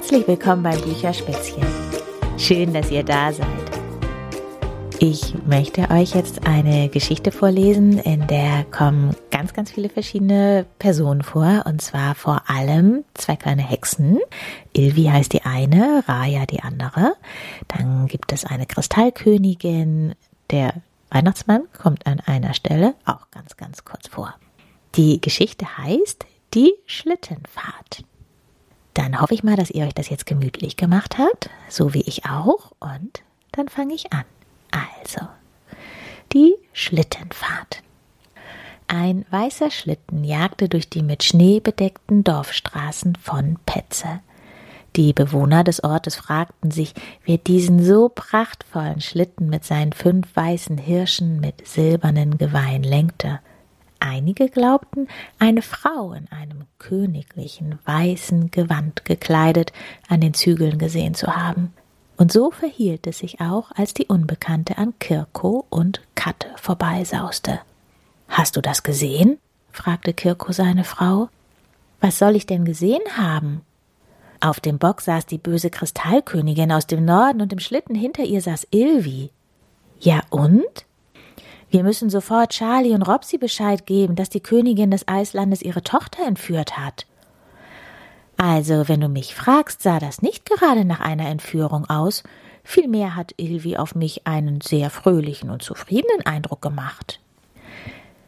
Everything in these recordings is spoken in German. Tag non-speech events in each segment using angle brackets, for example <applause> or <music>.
Herzlich willkommen beim Bücherspätzchen. Schön, dass ihr da seid. Ich möchte euch jetzt eine Geschichte vorlesen, in der kommen ganz, ganz viele verschiedene Personen vor. Und zwar vor allem zwei kleine Hexen. Ilvi heißt die eine, Raya die andere. Dann gibt es eine Kristallkönigin. Der Weihnachtsmann kommt an einer Stelle auch ganz, ganz kurz vor. Die Geschichte heißt Die Schlittenfahrt. Dann hoffe ich mal, dass ihr euch das jetzt gemütlich gemacht habt, so wie ich auch. Und dann fange ich an. Also, die Schlittenfahrt. Ein weißer Schlitten jagte durch die mit Schnee bedeckten Dorfstraßen von Petze. Die Bewohner des Ortes fragten sich, wer diesen so prachtvollen Schlitten mit seinen fünf weißen Hirschen mit silbernen Geweihen lenkte. Einige glaubten, eine Frau in einem königlichen weißen Gewand gekleidet an den Zügeln gesehen zu haben. Und so verhielt es sich auch, als die Unbekannte an Kirko und Katte vorbeisauste. Hast du das gesehen? fragte Kirko seine Frau. Was soll ich denn gesehen haben? Auf dem Bock saß die böse Kristallkönigin aus dem Norden und im Schlitten hinter ihr saß Ilvi. Ja und? Wir müssen sofort Charlie und Robsy Bescheid geben, dass die Königin des Eislandes ihre Tochter entführt hat. Also, wenn du mich fragst, sah das nicht gerade nach einer Entführung aus, vielmehr hat Ilvi auf mich einen sehr fröhlichen und zufriedenen Eindruck gemacht.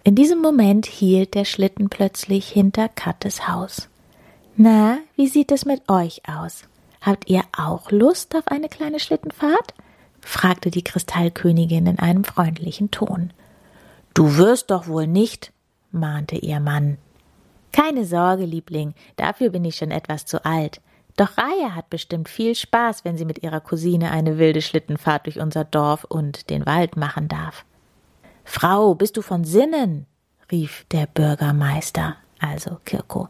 In diesem Moment hielt der Schlitten plötzlich hinter Kattes Haus. Na, wie sieht es mit euch aus? Habt ihr auch Lust auf eine kleine Schlittenfahrt? Fragte die Kristallkönigin in einem freundlichen Ton. Du wirst doch wohl nicht, mahnte ihr Mann. Keine Sorge, Liebling, dafür bin ich schon etwas zu alt. Doch Raya hat bestimmt viel Spaß, wenn sie mit ihrer Cousine eine wilde Schlittenfahrt durch unser Dorf und den Wald machen darf. Frau, bist du von Sinnen? rief der Bürgermeister, also Kirko.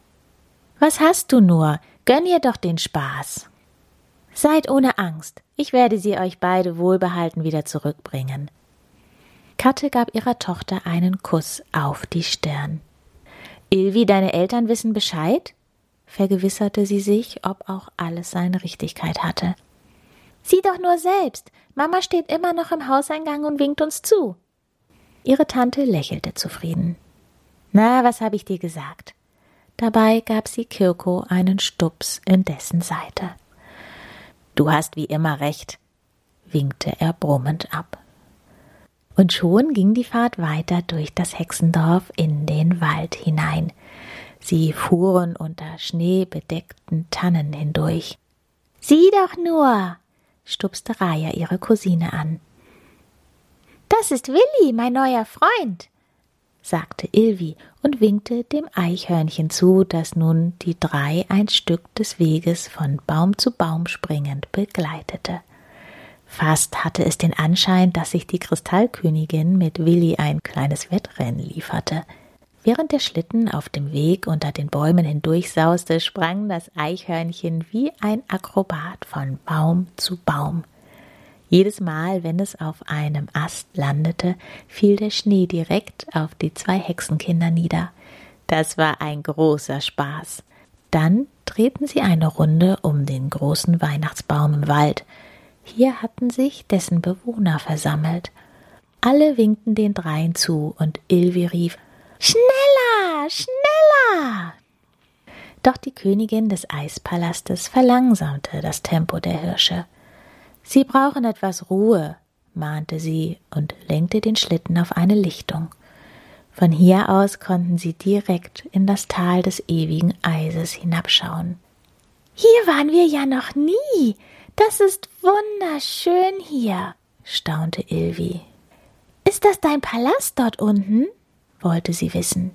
Was hast du nur? Gönn ihr doch den Spaß. Seid ohne Angst, ich werde sie euch beide wohlbehalten wieder zurückbringen. Katte gab ihrer Tochter einen Kuss auf die Stirn. Ilvi, deine Eltern wissen Bescheid? vergewisserte sie sich, ob auch alles seine Richtigkeit hatte. Sieh doch nur selbst. Mama steht immer noch im Hauseingang und winkt uns zu. Ihre Tante lächelte zufrieden. Na, was habe ich dir gesagt? Dabei gab sie Kirko einen Stups in dessen Seite. Du hast wie immer recht, winkte er brummend ab. Und schon ging die Fahrt weiter durch das Hexendorf in den Wald hinein. Sie fuhren unter schneebedeckten Tannen hindurch. Sieh doch nur, stupste Raya ihre Cousine an. Das ist Willi, mein neuer Freund, sagte Ilvi und winkte dem Eichhörnchen zu, das nun die drei ein Stück des Weges von Baum zu Baum springend begleitete. Fast hatte es den Anschein, dass sich die Kristallkönigin mit Willi ein kleines Wettrennen lieferte. Während der Schlitten auf dem Weg unter den Bäumen hindurchsauste, sprang das Eichhörnchen wie ein Akrobat von Baum zu Baum. Jedes Mal, wenn es auf einem Ast landete, fiel der Schnee direkt auf die zwei Hexenkinder nieder. Das war ein großer Spaß. Dann drehten sie eine Runde um den großen Weihnachtsbaum im Wald. Hier hatten sich dessen Bewohner versammelt. Alle winkten den dreien zu und Ilvi rief Schneller, schneller. Doch die Königin des Eispalastes verlangsamte das Tempo der Hirsche. Sie brauchen etwas Ruhe, mahnte sie und lenkte den Schlitten auf eine Lichtung. Von hier aus konnten sie direkt in das Tal des ewigen Eises hinabschauen. Hier waren wir ja noch nie. Das ist wunderschön hier, staunte Ilvi. Ist das dein Palast dort unten? wollte sie wissen.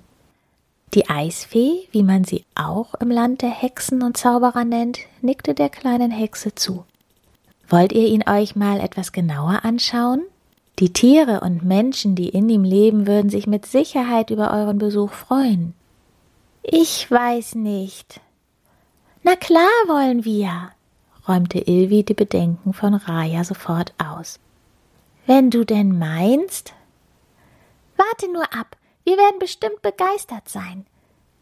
Die Eisfee, wie man sie auch im Land der Hexen und Zauberer nennt, nickte der kleinen Hexe zu. Wollt ihr ihn euch mal etwas genauer anschauen? Die Tiere und Menschen, die in ihm leben, würden sich mit Sicherheit über euren Besuch freuen. Ich weiß nicht. Na klar wollen wir, räumte Ilvi die Bedenken von Raya sofort aus. Wenn du denn meinst. Warte nur ab, wir werden bestimmt begeistert sein.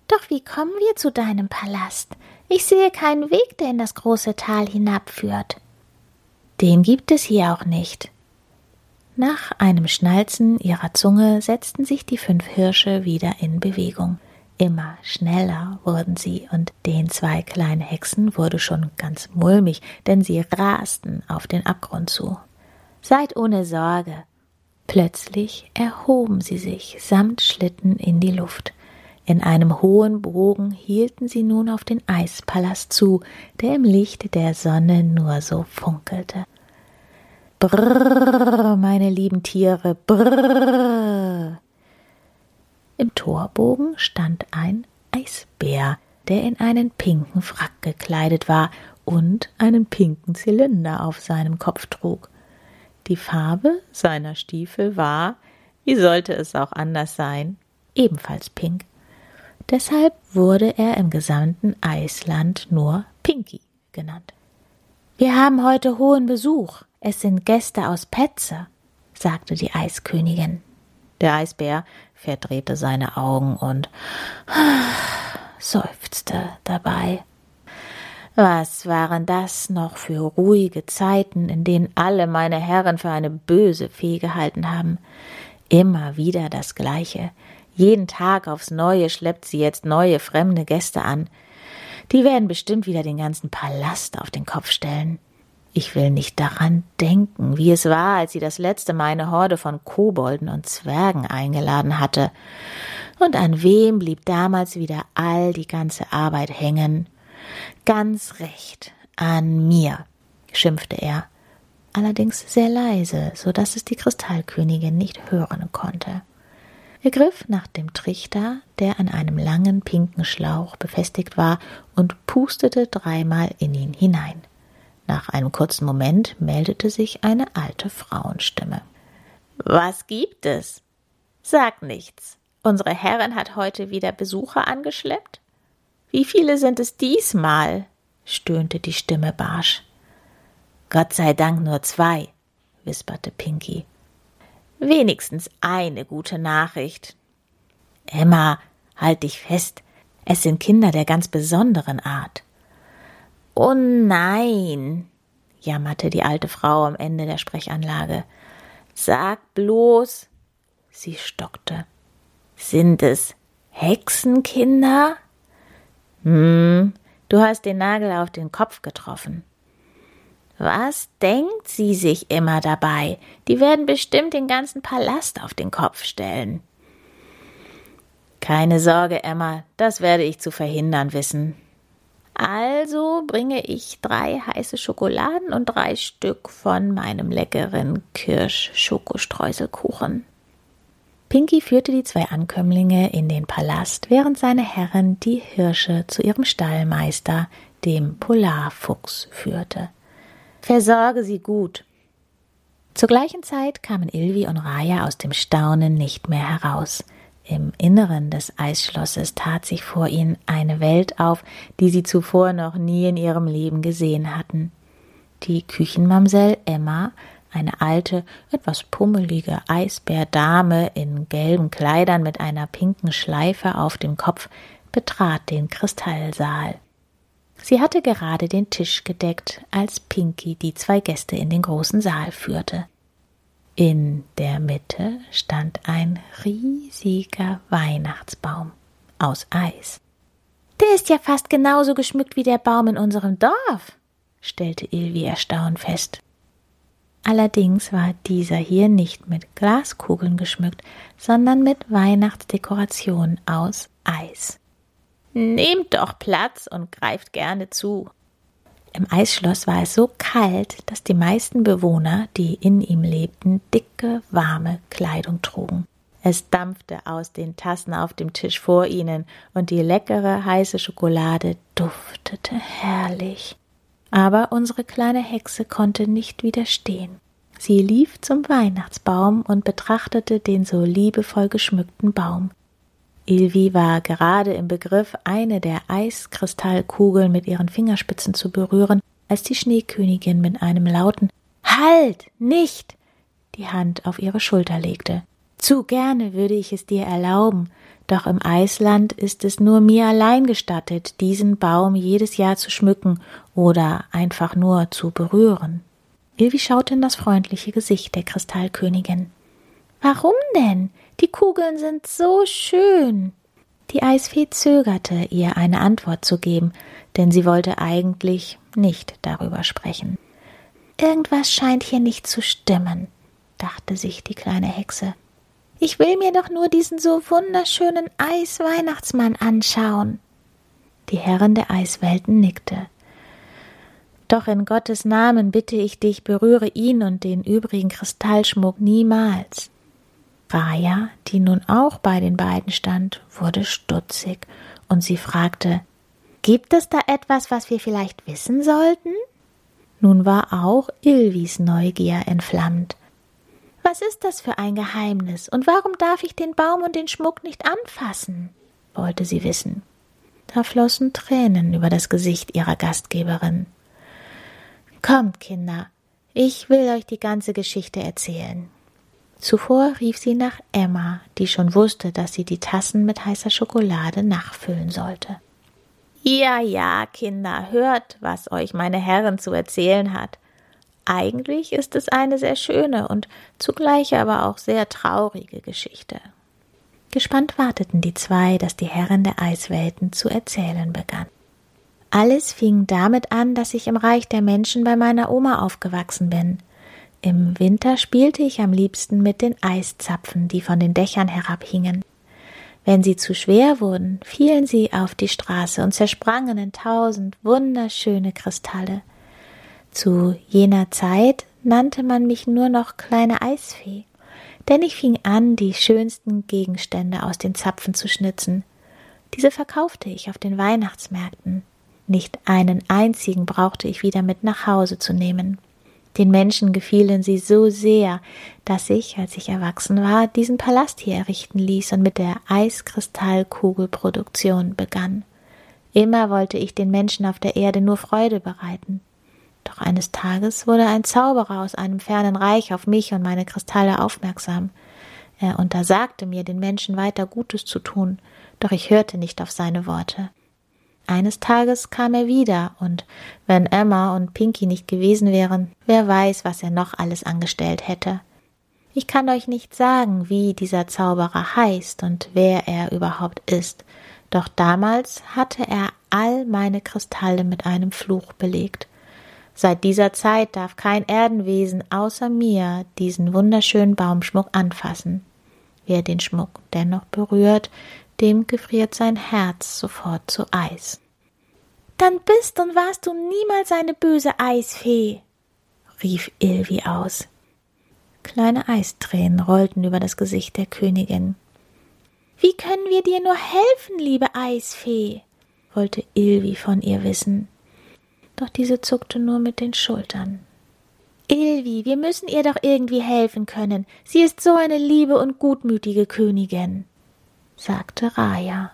Doch wie kommen wir zu deinem Palast? Ich sehe keinen Weg, der in das große Tal hinabführt. Den gibt es hier auch nicht. Nach einem Schnalzen ihrer Zunge setzten sich die fünf Hirsche wieder in Bewegung. Immer schneller wurden sie, und den zwei kleinen Hexen wurde schon ganz mulmig, denn sie rasten auf den Abgrund zu. Seid ohne Sorge. Plötzlich erhoben sie sich samt Schlitten in die Luft. In einem hohen Bogen hielten sie nun auf den Eispalast zu, der im Licht der Sonne nur so funkelte. Brrr, meine lieben Tiere, brrr. Im Torbogen stand ein Eisbär, der in einen pinken Frack gekleidet war und einen pinken Zylinder auf seinem Kopf trug. Die Farbe seiner Stiefel war, wie sollte es auch anders sein, ebenfalls pink. Deshalb wurde er im gesamten Eisland nur Pinky genannt. Wir haben heute hohen Besuch. Es sind Gäste aus Petze, sagte die Eiskönigin. Der Eisbär verdrehte seine Augen und <sighs> seufzte dabei. Was waren das noch für ruhige Zeiten, in denen alle meine Herren für eine böse Fee gehalten haben? Immer wieder das Gleiche. Jeden Tag aufs Neue schleppt sie jetzt neue fremde Gäste an. Die werden bestimmt wieder den ganzen Palast auf den Kopf stellen. Ich will nicht daran denken, wie es war, als sie das letzte Mal eine Horde von Kobolden und Zwergen eingeladen hatte. Und an wem blieb damals wieder all die ganze Arbeit hängen? Ganz recht, an mir, schimpfte er, allerdings sehr leise, so dass es die Kristallkönigin nicht hören konnte. Er griff nach dem Trichter, der an einem langen pinken Schlauch befestigt war, und pustete dreimal in ihn hinein. Nach einem kurzen Moment meldete sich eine alte Frauenstimme. Was gibt es? Sag nichts. Unsere Herrin hat heute wieder Besucher angeschleppt? Wie viele sind es diesmal? stöhnte die Stimme barsch. Gott sei Dank nur zwei, wisperte Pinky. Wenigstens eine gute Nachricht. Emma, halt dich fest, es sind Kinder der ganz besonderen Art. Oh nein, jammerte die alte Frau am Ende der Sprechanlage. Sag bloß. Sie stockte. Sind es Hexenkinder? Hm, du hast den Nagel auf den Kopf getroffen. Was denkt sie sich immer dabei? Die werden bestimmt den ganzen Palast auf den Kopf stellen. Keine Sorge, Emma, das werde ich zu verhindern wissen. Also bringe ich drei heiße Schokoladen und drei Stück von meinem leckeren Kirsch-Schokostreuselkuchen. Pinky führte die zwei Ankömmlinge in den Palast, während seine Herrin die Hirsche zu ihrem Stallmeister, dem Polarfuchs, führte. Versorge sie gut. Zur gleichen Zeit kamen Ilvi und Raya aus dem Staunen nicht mehr heraus. Im Inneren des Eisschlosses tat sich vor ihnen eine Welt auf, die sie zuvor noch nie in ihrem Leben gesehen hatten. Die Küchenmamsell Emma, eine alte, etwas pummelige Eisbärdame in gelben Kleidern mit einer pinken Schleife auf dem Kopf, betrat den Kristallsaal. Sie hatte gerade den Tisch gedeckt, als Pinky die zwei Gäste in den großen Saal führte. In der Mitte stand ein riesiger Weihnachtsbaum aus Eis. Der ist ja fast genauso geschmückt wie der Baum in unserem Dorf, stellte Ilvi erstaunt fest. Allerdings war dieser hier nicht mit Glaskugeln geschmückt, sondern mit Weihnachtsdekorationen aus Eis. Nehmt doch Platz und greift gerne zu. Im Eisschloss war es so kalt, dass die meisten Bewohner, die in ihm lebten, dicke, warme Kleidung trugen. Es dampfte aus den Tassen auf dem Tisch vor ihnen, und die leckere, heiße Schokolade duftete herrlich. Aber unsere kleine Hexe konnte nicht widerstehen. Sie lief zum Weihnachtsbaum und betrachtete den so liebevoll geschmückten Baum. Ilvi war gerade im Begriff, eine der Eiskristallkugeln mit ihren Fingerspitzen zu berühren, als die Schneekönigin mit einem lauten Halt, nicht die Hand auf ihre Schulter legte. Zu gerne würde ich es dir erlauben, Doch im Eisland ist es nur mir allein gestattet, diesen Baum jedes Jahr zu schmücken oder einfach nur zu berühren. Ilvi schaute in das freundliche Gesicht der Kristallkönigin. Warum denn? Die Kugeln sind so schön. Die Eisfee zögerte, ihr eine Antwort zu geben, denn sie wollte eigentlich nicht darüber sprechen. Irgendwas scheint hier nicht zu stimmen, dachte sich die kleine Hexe. Ich will mir doch nur diesen so wunderschönen Eisweihnachtsmann anschauen. Die Herrin der Eiswelten nickte. Doch in Gottes Namen bitte ich dich, berühre ihn und den übrigen Kristallschmuck niemals. Raya, die nun auch bei den beiden stand, wurde stutzig und sie fragte, Gibt es da etwas, was wir vielleicht wissen sollten? Nun war auch Ilvis Neugier entflammt. Was ist das für ein Geheimnis und warum darf ich den Baum und den Schmuck nicht anfassen? wollte sie wissen. Da flossen Tränen über das Gesicht ihrer Gastgeberin. Kommt, Kinder, ich will euch die ganze Geschichte erzählen. Zuvor rief sie nach Emma, die schon wusste, dass sie die Tassen mit heißer Schokolade nachfüllen sollte. Ja, ja, Kinder, hört, was euch meine Herrin zu erzählen hat. Eigentlich ist es eine sehr schöne und zugleich aber auch sehr traurige Geschichte. Gespannt warteten die zwei, dass die Herrin der Eiswelten zu erzählen begann. Alles fing damit an, dass ich im Reich der Menschen bei meiner Oma aufgewachsen bin. Im Winter spielte ich am liebsten mit den Eiszapfen, die von den Dächern herabhingen. Wenn sie zu schwer wurden, fielen sie auf die Straße und zersprangen in tausend wunderschöne Kristalle. Zu jener Zeit nannte man mich nur noch kleine Eisfee, denn ich fing an, die schönsten Gegenstände aus den Zapfen zu schnitzen. Diese verkaufte ich auf den Weihnachtsmärkten. Nicht einen einzigen brauchte ich wieder mit nach Hause zu nehmen. Den Menschen gefielen sie so sehr, dass ich, als ich erwachsen war, diesen Palast hier errichten ließ und mit der Eiskristallkugelproduktion begann. Immer wollte ich den Menschen auf der Erde nur Freude bereiten. Doch eines Tages wurde ein Zauberer aus einem fernen Reich auf mich und meine Kristalle aufmerksam. Er untersagte mir, den Menschen weiter Gutes zu tun, doch ich hörte nicht auf seine Worte. Eines Tages kam er wieder, und wenn Emma und Pinky nicht gewesen wären, wer weiß, was er noch alles angestellt hätte. Ich kann euch nicht sagen, wie dieser Zauberer heißt und wer er überhaupt ist, doch damals hatte er all meine Kristalle mit einem Fluch belegt, Seit dieser Zeit darf kein Erdenwesen außer mir diesen wunderschönen Baumschmuck anfassen. Wer den Schmuck dennoch berührt, dem gefriert sein Herz sofort zu Eis. Dann bist und warst du niemals eine böse Eisfee, rief Ilvi aus. Kleine Eistränen rollten über das Gesicht der Königin. Wie können wir dir nur helfen, liebe Eisfee? wollte Ilvi von ihr wissen doch diese zuckte nur mit den Schultern. Ilvi, wir müssen ihr doch irgendwie helfen können. Sie ist so eine liebe und gutmütige Königin, sagte Raya.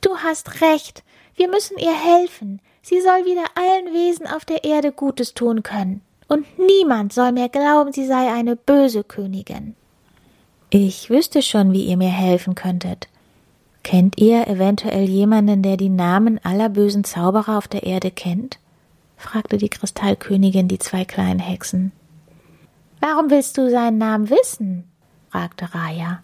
Du hast recht. Wir müssen ihr helfen. Sie soll wieder allen Wesen auf der Erde Gutes tun können. Und niemand soll mehr glauben, sie sei eine böse Königin. Ich wüsste schon, wie ihr mir helfen könntet, Kennt ihr eventuell jemanden, der die Namen aller bösen Zauberer auf der Erde kennt? fragte die Kristallkönigin die zwei kleinen Hexen. Warum willst du seinen Namen wissen? fragte Raya.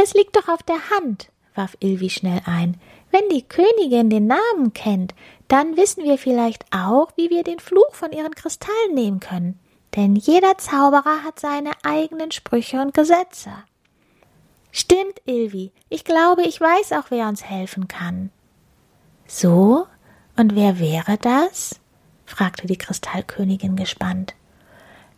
Das liegt doch auf der Hand, warf Ilvi schnell ein. Wenn die Königin den Namen kennt, dann wissen wir vielleicht auch, wie wir den Fluch von ihren Kristallen nehmen können. Denn jeder Zauberer hat seine eigenen Sprüche und Gesetze. Stimmt, Ilvi. Ich glaube, ich weiß auch, wer uns helfen kann. So? Und wer wäre das? fragte die Kristallkönigin gespannt.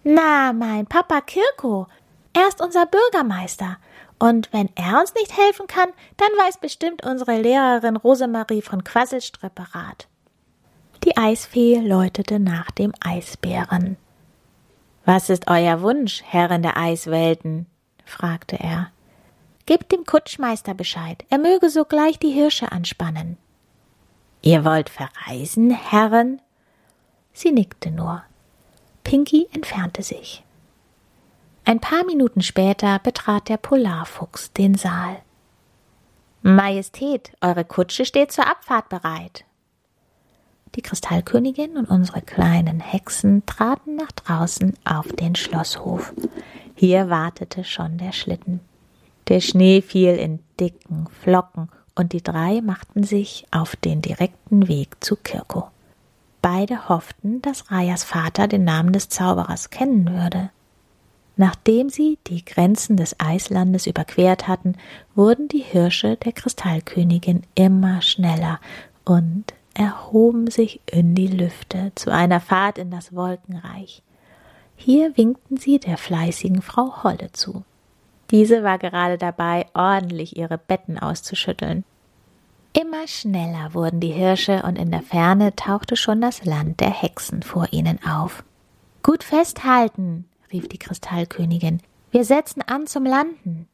Na, mein Papa Kirko. Er ist unser Bürgermeister. Und wenn er uns nicht helfen kann, dann weiß bestimmt unsere Lehrerin Rosemarie von Quasselstrippe Rat. Die Eisfee läutete nach dem Eisbären. Was ist euer Wunsch, Herrin der Eiswelten? fragte er. Gebt dem Kutschmeister Bescheid, er möge sogleich die Hirsche anspannen. Ihr wollt verreisen, Herren? Sie nickte nur. Pinky entfernte sich. Ein paar Minuten später betrat der Polarfuchs den Saal. Majestät, eure Kutsche steht zur Abfahrt bereit. Die Kristallkönigin und unsere kleinen Hexen traten nach draußen auf den Schlosshof. Hier wartete schon der Schlitten. Der Schnee fiel in dicken Flocken und die drei machten sich auf den direkten Weg zu Kirko. Beide hofften, dass Rajas Vater den Namen des Zauberers kennen würde. Nachdem sie die Grenzen des Eislandes überquert hatten, wurden die Hirsche der Kristallkönigin immer schneller und erhoben sich in die Lüfte zu einer Fahrt in das Wolkenreich. Hier winkten sie der fleißigen Frau Holle zu. Diese war gerade dabei, ordentlich ihre Betten auszuschütteln. Immer schneller wurden die Hirsche und in der Ferne tauchte schon das Land der Hexen vor ihnen auf. Gut festhalten, rief die Kristallkönigin. Wir setzen an zum Landen.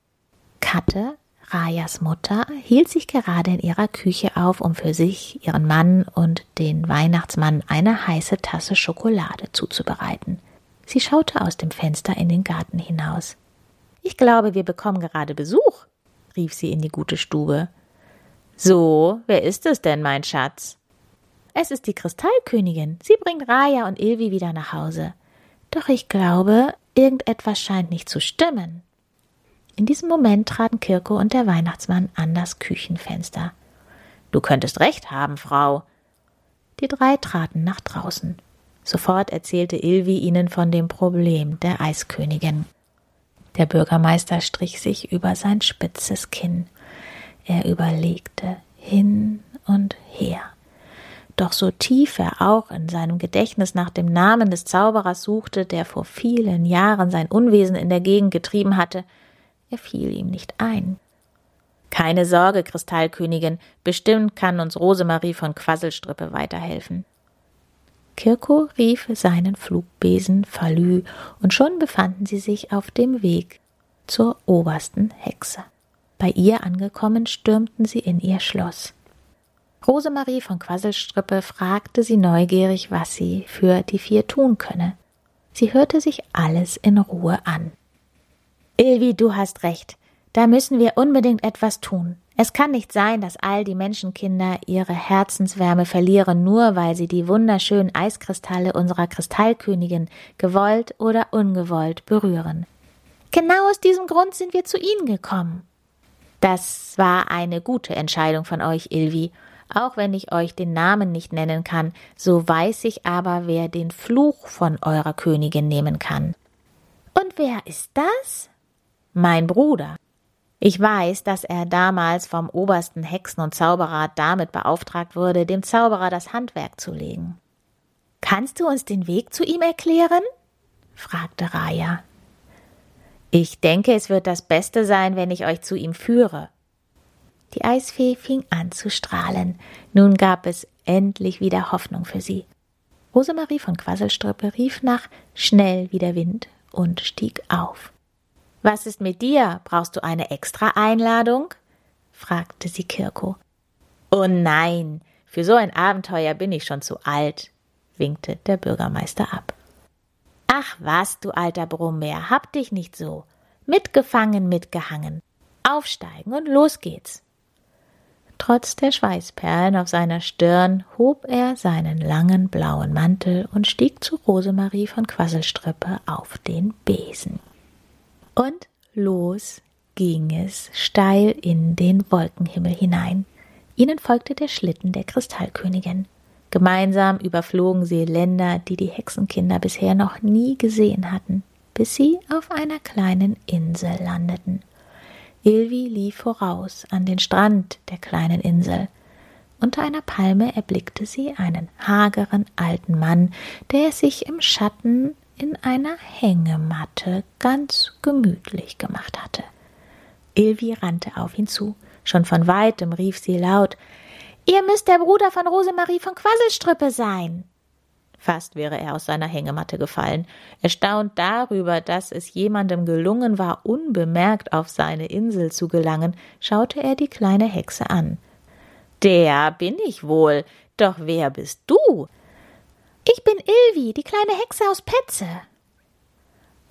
Katte, Rajas Mutter, hielt sich gerade in ihrer Küche auf, um für sich, ihren Mann und den Weihnachtsmann eine heiße Tasse Schokolade zuzubereiten. Sie schaute aus dem Fenster in den Garten hinaus. Ich glaube, wir bekommen gerade Besuch, rief sie in die gute Stube. So, wer ist es denn, mein Schatz? Es ist die Kristallkönigin. Sie bringt Raya und Ilvi wieder nach Hause. Doch ich glaube, irgendetwas scheint nicht zu stimmen. In diesem Moment traten Kirko und der Weihnachtsmann an das Küchenfenster. Du könntest recht haben, Frau. Die drei traten nach draußen. Sofort erzählte Ilvi ihnen von dem Problem der Eiskönigin. Der Bürgermeister strich sich über sein spitzes Kinn. Er überlegte hin und her. Doch so tief er auch in seinem Gedächtnis nach dem Namen des Zauberers suchte, der vor vielen Jahren sein Unwesen in der Gegend getrieben hatte, er fiel ihm nicht ein. Keine Sorge, Kristallkönigin, bestimmt kann uns Rosemarie von Quasselstrippe weiterhelfen. Kirko rief seinen Flugbesen Falü, und schon befanden sie sich auf dem Weg zur obersten Hexe. Bei ihr angekommen, stürmten sie in ihr Schloss. Rosemarie von Quasselstrippe fragte sie neugierig, was sie für die vier tun könne. Sie hörte sich alles in Ruhe an. Ilvi, du hast recht. Da müssen wir unbedingt etwas tun. Es kann nicht sein, dass all die Menschenkinder ihre Herzenswärme verlieren, nur weil sie die wunderschönen Eiskristalle unserer Kristallkönigin gewollt oder ungewollt berühren. Genau aus diesem Grund sind wir zu Ihnen gekommen. Das war eine gute Entscheidung von euch, Ilvi, auch wenn ich euch den Namen nicht nennen kann, so weiß ich aber, wer den Fluch von eurer Königin nehmen kann. Und wer ist das? Mein Bruder. Ich weiß, dass er damals vom obersten Hexen- und Zauberrat damit beauftragt wurde, dem Zauberer das Handwerk zu legen. Kannst du uns den Weg zu ihm erklären? fragte Raya. Ich denke, es wird das Beste sein, wenn ich euch zu ihm führe, die Eisfee fing an zu strahlen. Nun gab es endlich wieder Hoffnung für sie. Rosemarie von Quasselstrippe rief nach schnell wie der Wind und stieg auf. Was ist mit dir? Brauchst du eine extra Einladung? fragte sie Kirko. Oh nein, für so ein Abenteuer bin ich schon zu alt, winkte der Bürgermeister ab. Ach was, du alter Brummbär, hab dich nicht so. Mitgefangen, mitgehangen. Aufsteigen und los geht's. Trotz der Schweißperlen auf seiner Stirn hob er seinen langen blauen Mantel und stieg zu Rosemarie von Quasselstrippe auf den Besen. Und los ging es steil in den Wolkenhimmel hinein. Ihnen folgte der Schlitten der Kristallkönigin. Gemeinsam überflogen sie Länder, die die Hexenkinder bisher noch nie gesehen hatten, bis sie auf einer kleinen Insel landeten. Ilvi lief voraus an den Strand der kleinen Insel. Unter einer Palme erblickte sie einen hageren alten Mann, der sich im Schatten in einer Hängematte ganz gemütlich gemacht hatte. Ilvi rannte auf ihn zu. Schon von weitem rief sie laut Ihr müsst der Bruder von Rosemarie von Quasselstrippe sein. Fast wäre er aus seiner Hängematte gefallen. Erstaunt darüber, dass es jemandem gelungen war, unbemerkt auf seine Insel zu gelangen, schaute er die kleine Hexe an. Der bin ich wohl. Doch wer bist du? Ich bin Ilvi, die kleine Hexe aus Petze.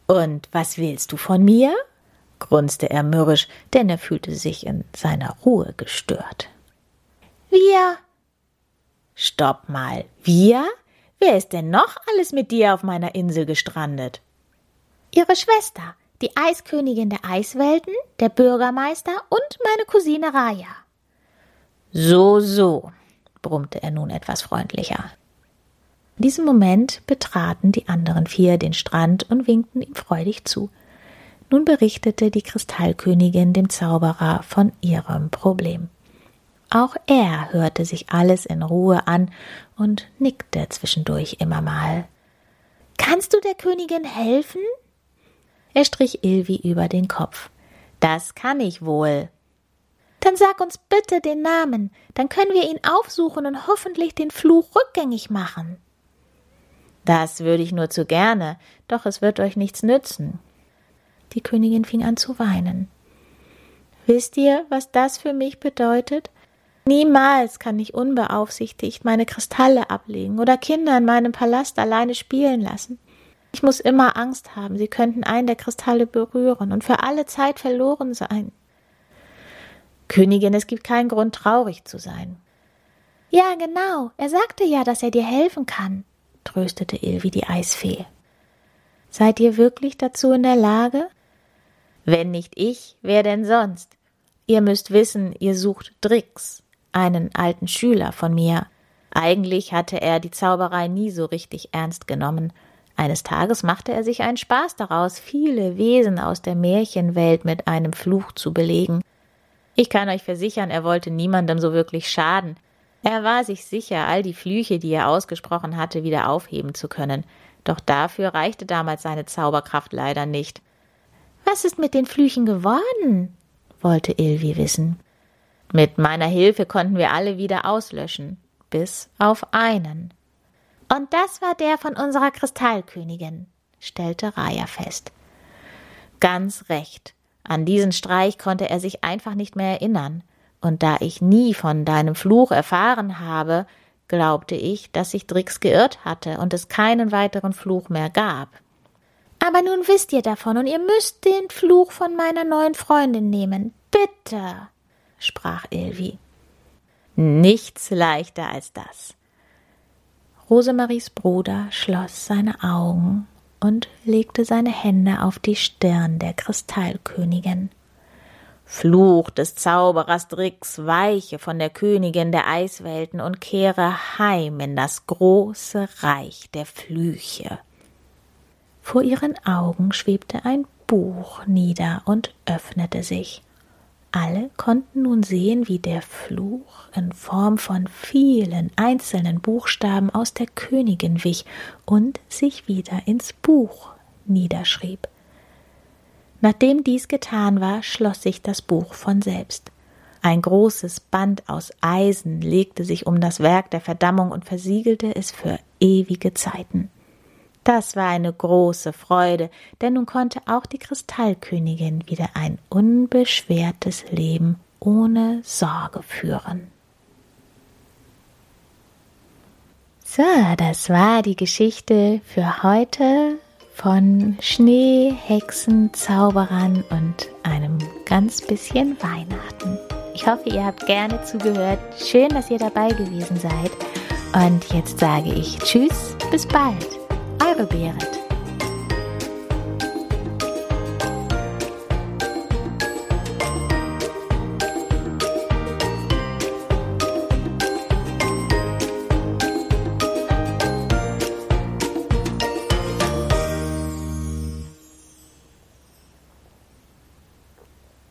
Und was willst du von mir? grunzte er mürrisch, denn er fühlte sich in seiner Ruhe gestört. Wir. Stopp mal. Wir? Wer ist denn noch alles mit dir auf meiner Insel gestrandet? Ihre Schwester, die Eiskönigin der Eiswelten, der Bürgermeister und meine Cousine Raya. So, so, brummte er nun etwas freundlicher. In diesem Moment betraten die anderen vier den Strand und winkten ihm freudig zu. Nun berichtete die Kristallkönigin dem Zauberer von ihrem Problem. Auch er hörte sich alles in Ruhe an und nickte zwischendurch immer mal. Kannst du der Königin helfen? Er strich Ilvi über den Kopf. Das kann ich wohl. Dann sag uns bitte den Namen, dann können wir ihn aufsuchen und hoffentlich den Fluch rückgängig machen. Das würde ich nur zu gerne, doch es wird euch nichts nützen. Die Königin fing an zu weinen. Wisst ihr, was das für mich bedeutet? Niemals kann ich unbeaufsichtigt meine Kristalle ablegen oder Kinder in meinem Palast alleine spielen lassen. Ich muss immer Angst haben, sie könnten einen der Kristalle berühren und für alle Zeit verloren sein. Königin, es gibt keinen Grund, traurig zu sein. Ja, genau. Er sagte ja, dass er dir helfen kann, tröstete Ilvi die Eisfee. Seid ihr wirklich dazu in der Lage? Wenn nicht ich, wer denn sonst? Ihr müsst wissen, ihr sucht Drix, einen alten Schüler von mir. Eigentlich hatte er die Zauberei nie so richtig ernst genommen. Eines Tages machte er sich einen Spaß daraus, viele Wesen aus der Märchenwelt mit einem Fluch zu belegen. Ich kann euch versichern, er wollte niemandem so wirklich schaden. Er war sich sicher, all die Flüche, die er ausgesprochen hatte, wieder aufheben zu können. Doch dafür reichte damals seine Zauberkraft leider nicht. Was ist mit den Flüchen geworden? wollte Ilvi wissen. Mit meiner Hilfe konnten wir alle wieder auslöschen, bis auf einen. Und das war der von unserer Kristallkönigin, stellte Raya fest. Ganz recht. An diesen Streich konnte er sich einfach nicht mehr erinnern, und da ich nie von deinem Fluch erfahren habe, glaubte ich, dass sich Drix geirrt hatte und es keinen weiteren Fluch mehr gab. Aber nun wisst ihr davon und ihr müsst den Fluch von meiner neuen Freundin nehmen. Bitte sprach Ilvi. Nichts leichter als das. Rosemaries Bruder schloss seine Augen und legte seine Hände auf die Stirn der Kristallkönigin. Fluch des Zauberers Drix, weiche von der Königin der Eiswelten und kehre heim in das große Reich der Flüche. Vor ihren Augen schwebte ein Buch nieder und öffnete sich. Alle konnten nun sehen, wie der Fluch in Form von vielen einzelnen Buchstaben aus der Königin wich und sich wieder ins Buch niederschrieb. Nachdem dies getan war, schloss sich das Buch von selbst. Ein großes Band aus Eisen legte sich um das Werk der Verdammung und versiegelte es für ewige Zeiten. Das war eine große Freude, denn nun konnte auch die Kristallkönigin wieder ein unbeschwertes Leben ohne Sorge führen. So, das war die Geschichte für heute von Schnee, Hexen, Zauberern und einem ganz bisschen Weihnachten. Ich hoffe, ihr habt gerne zugehört. Schön, dass ihr dabei gewesen seid. Und jetzt sage ich Tschüss, bis bald. Eure Berit.